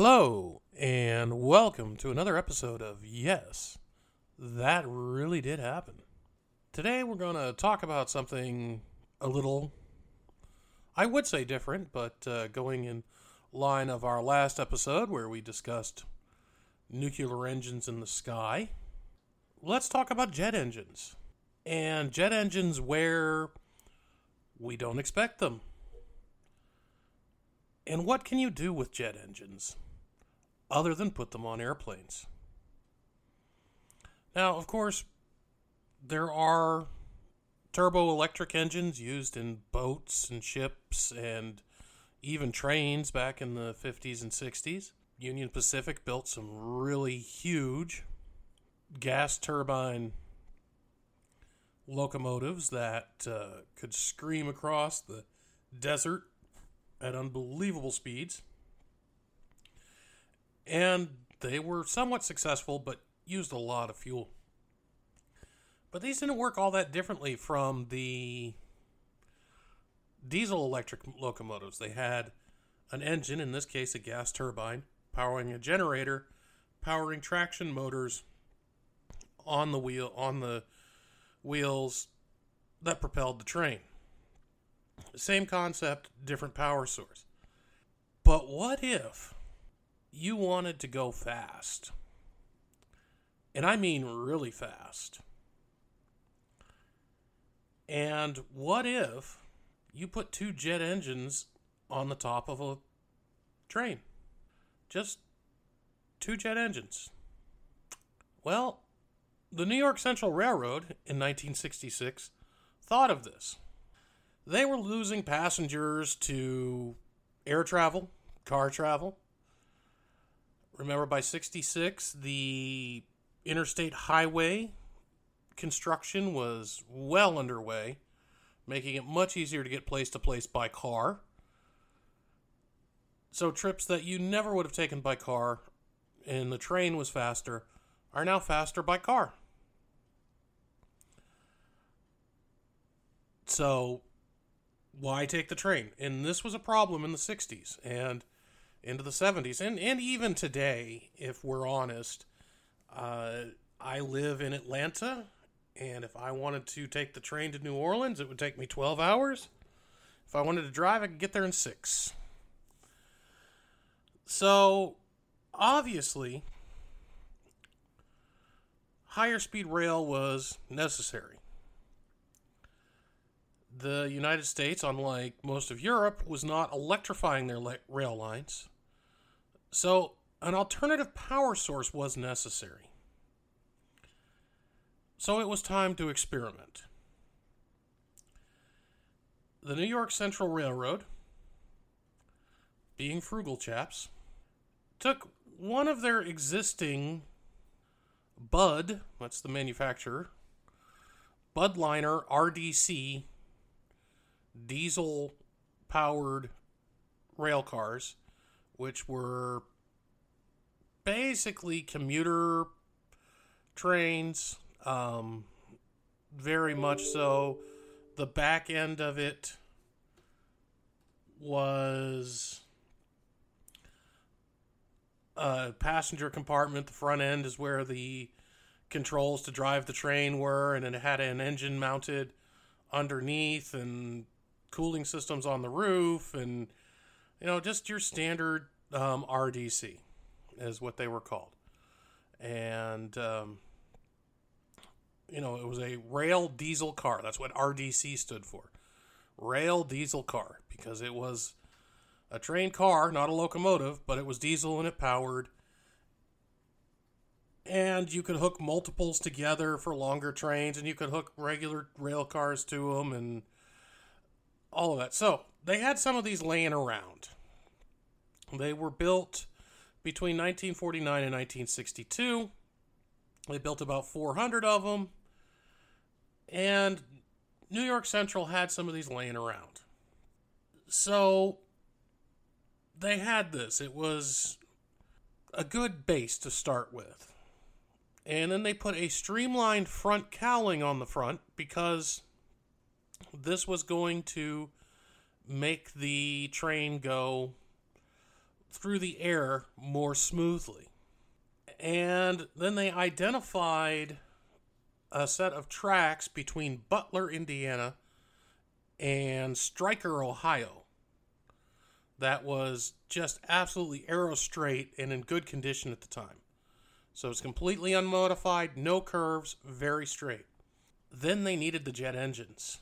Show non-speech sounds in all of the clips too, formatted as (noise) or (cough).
Hello, and welcome to another episode of Yes, That Really Did Happen. Today we're going to talk about something a little, I would say different, but uh, going in line of our last episode where we discussed nuclear engines in the sky. Let's talk about jet engines. And jet engines where we don't expect them. And what can you do with jet engines other than put them on airplanes? Now, of course, there are turbo electric engines used in boats and ships and even trains back in the 50s and 60s. Union Pacific built some really huge gas turbine locomotives that uh, could scream across the desert at unbelievable speeds. And they were somewhat successful, but used a lot of fuel. But these didn't work all that differently from the diesel electric locomotives. They had an engine, in this case a gas turbine, powering a generator, powering traction motors on the wheel on the wheels that propelled the train. Same concept, different power source. But what if you wanted to go fast? And I mean really fast. And what if you put two jet engines on the top of a train? Just two jet engines. Well, the New York Central Railroad in 1966 thought of this. They were losing passengers to air travel, car travel. Remember, by 66, the interstate highway construction was well underway, making it much easier to get place to place by car. So, trips that you never would have taken by car and the train was faster are now faster by car. So, why take the train? And this was a problem in the 60s and into the 70s. And, and even today, if we're honest, uh, I live in Atlanta. And if I wanted to take the train to New Orleans, it would take me 12 hours. If I wanted to drive, I could get there in six. So, obviously, higher speed rail was necessary the United States, unlike most of Europe, was not electrifying their le- rail lines. So, an alternative power source was necessary. So, it was time to experiment. The New York Central Railroad, being frugal chaps, took one of their existing Budd, that's the manufacturer, Budliner RDC diesel powered rail cars, which were basically commuter trains, um, very much so. The back end of it was a passenger compartment. The front end is where the controls to drive the train were, and it had an engine mounted underneath and cooling systems on the roof, and you know, just your standard um, RDC is what they were called, and um, you know, it was a rail diesel car. That's what RDC stood for, rail diesel car, because it was a train car, not a locomotive, but it was diesel and it powered. And you could hook multiples together for longer trains, and you could hook regular rail cars to them, and all of that. So they had some of these laying around. They were built between 1949 and 1962. They built about 400 of them. And New York Central had some of these laying around. So they had this. It was a good base to start with. And then they put a streamlined front cowling on the front because this was going to make the train go through the air more smoothly. And then they identified a set of tracks between Butler, Indiana, and Stryker, Ohio. That was just absolutely arrow straight and in good condition at the time. So it's completely unmodified, no curves, very straight. Then they needed the jet engines.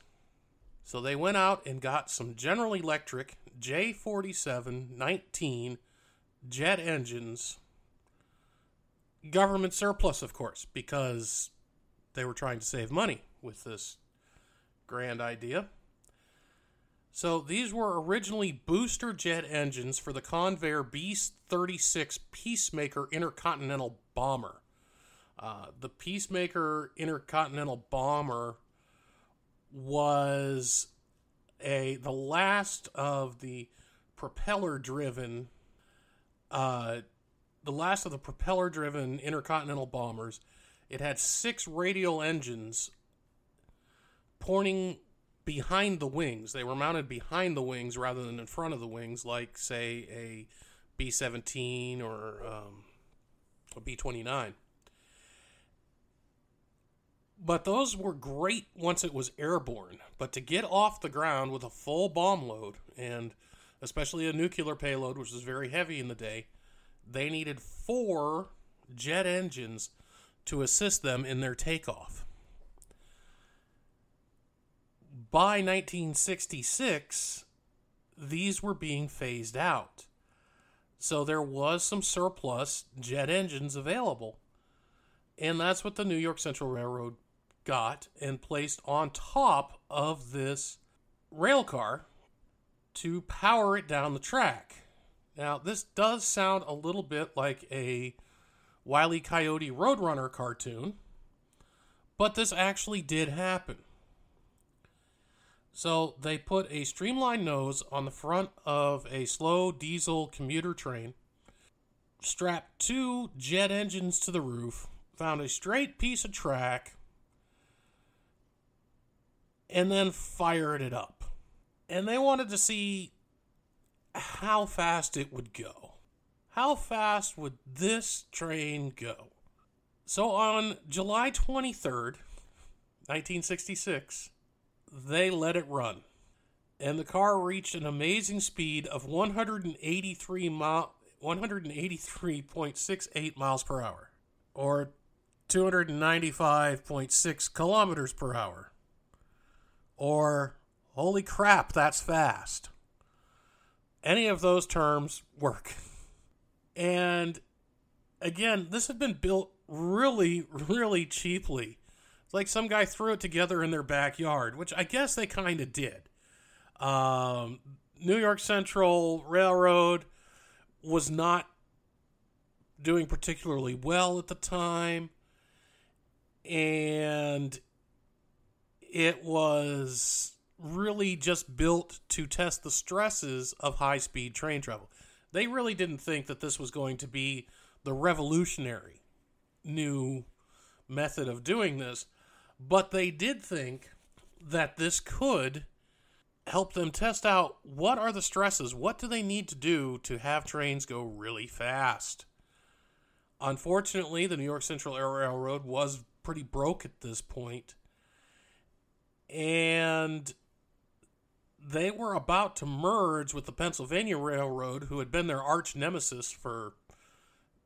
So they went out and got some General Electric J47 19 jet engines. Government surplus, of course, because they were trying to save money with this grand idea. So these were originally booster jet engines for the Convair B 36 Peacemaker Intercontinental Bomber. Uh, the Peacemaker Intercontinental Bomber was a the last of the propeller driven uh, the last of the propeller driven intercontinental bombers it had six radial engines pointing behind the wings. They were mounted behind the wings rather than in front of the wings, like, say, a B 17 or um, a B 29. But those were great once it was airborne. But to get off the ground with a full bomb load, and especially a nuclear payload, which was very heavy in the day, they needed four jet engines to assist them in their takeoff. By 1966, these were being phased out. So there was some surplus jet engines available. And that's what the New York Central Railroad got and placed on top of this rail car to power it down the track. Now, this does sound a little bit like a Wile E. Coyote Roadrunner cartoon, but this actually did happen. So they put a streamlined nose on the front of a slow diesel commuter train, strapped two jet engines to the roof, found a straight piece of track, and then fired it up. And they wanted to see how fast it would go. How fast would this train go? So on July 23rd, 1966, they let it run. And the car reached an amazing speed of 183 mile 183.68 miles per hour or 295.6 kilometers per hour. Or holy crap, that's fast. Any of those terms work. And again, this had been built really, really cheaply. It's like some guy threw it together in their backyard, which I guess they kind of did. Um, New York Central Railroad was not doing particularly well at the time. And it was really just built to test the stresses of high speed train travel they really didn't think that this was going to be the revolutionary new method of doing this, but they did think that this could help them test out what are the stresses, what do they need to do to have trains go really fast. Unfortunately, the New York Central Railroad was pretty broke at this point, and they were about to merge with the Pennsylvania Railroad, who had been their arch nemesis for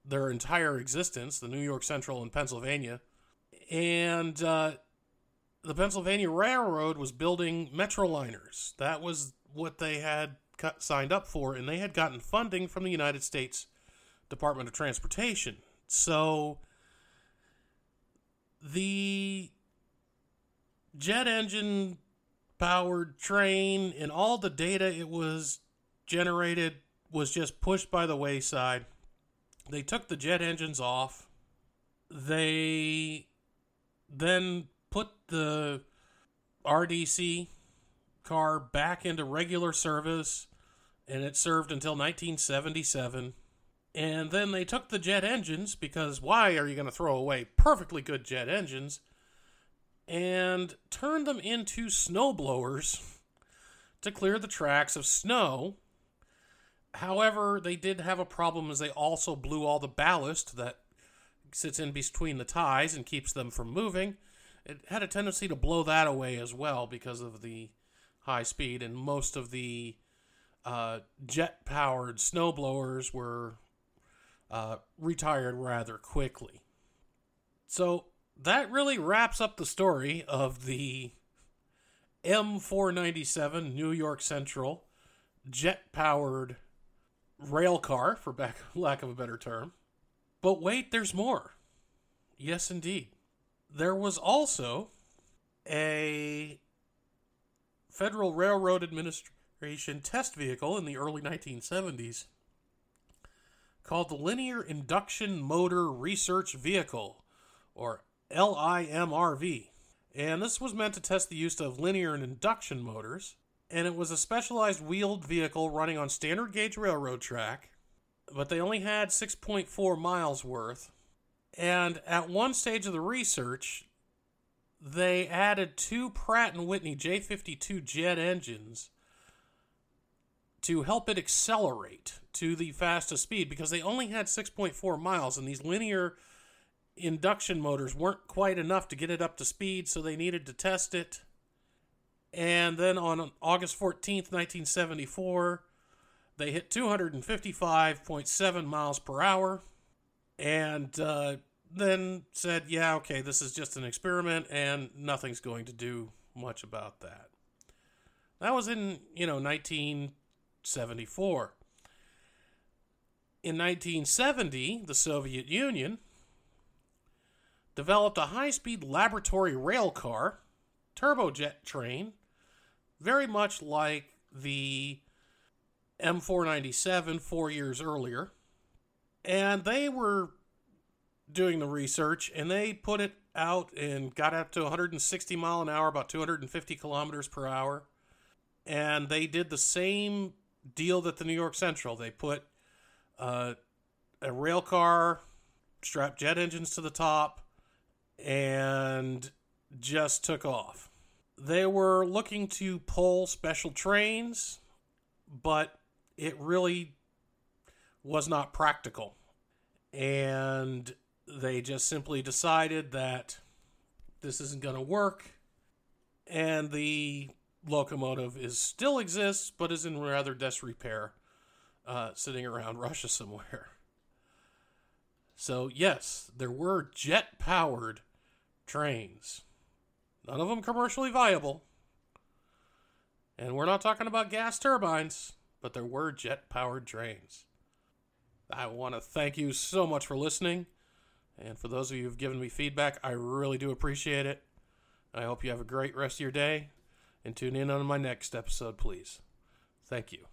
their entire existence, the New York Central and Pennsylvania. And uh, the Pennsylvania Railroad was building Metroliners. That was what they had cut, signed up for, and they had gotten funding from the United States Department of Transportation. So the jet engine powered train and all the data it was generated was just pushed by the wayside. They took the jet engines off. They then put the RDC car back into regular service and it served until 1977. And then they took the jet engines because why are you going to throw away perfectly good jet engines? And turned them into snow blowers to clear the tracks of snow However, they did have a problem as they also blew all the ballast that sits in between the ties and keeps them from moving. It had a tendency to blow that away as well because of the high speed, and most of the uh, jet powered snowblowers were uh, retired rather quickly. So that really wraps up the story of the M497 New York Central jet powered rail car, for back, (laughs) lack of a better term. But wait, there's more. Yes, indeed. There was also a Federal Railroad Administration test vehicle in the early 1970s called the Linear Induction Motor Research Vehicle, or LIMRV. And this was meant to test the use of linear and induction motors, and it was a specialized wheeled vehicle running on standard gauge railroad track, but they only had 6.4 miles worth. And at one stage of the research, they added two Pratt and Whitney J52 jet engines to help it accelerate to the fastest speed because they only had 6.4 miles and these linear induction motors weren't quite enough to get it up to speed so they needed to test it. And then on August 14th 1974 they hit 255.7 miles per hour. And uh, then said yeah okay this is just an experiment and nothing's going to do much about that. That was in you know 1974. In 1970, the Soviet Union developed a high speed laboratory rail car, turbojet train, very much like the M497 four years earlier. And they were doing the research and they put it out and got up to 160 mile an hour, about 250 kilometers per hour. And they did the same deal that the New York Central. They put uh, a rail car, strapped jet engines to the top, and just took off. They were looking to pull special trains, but it really was not practical. And they just simply decided that this isn't going to work. And the locomotive is still exists, but is in rather disrepair, uh, sitting around (laughs) Russia somewhere. So yes, there were jet-powered trains. None of them commercially viable. And we're not talking about gas turbines, but there were jet-powered trains. I want to thank you so much for listening. And for those of you who've given me feedback, I really do appreciate it. I hope you have a great rest of your day and tune in on my next episode, please. Thank you.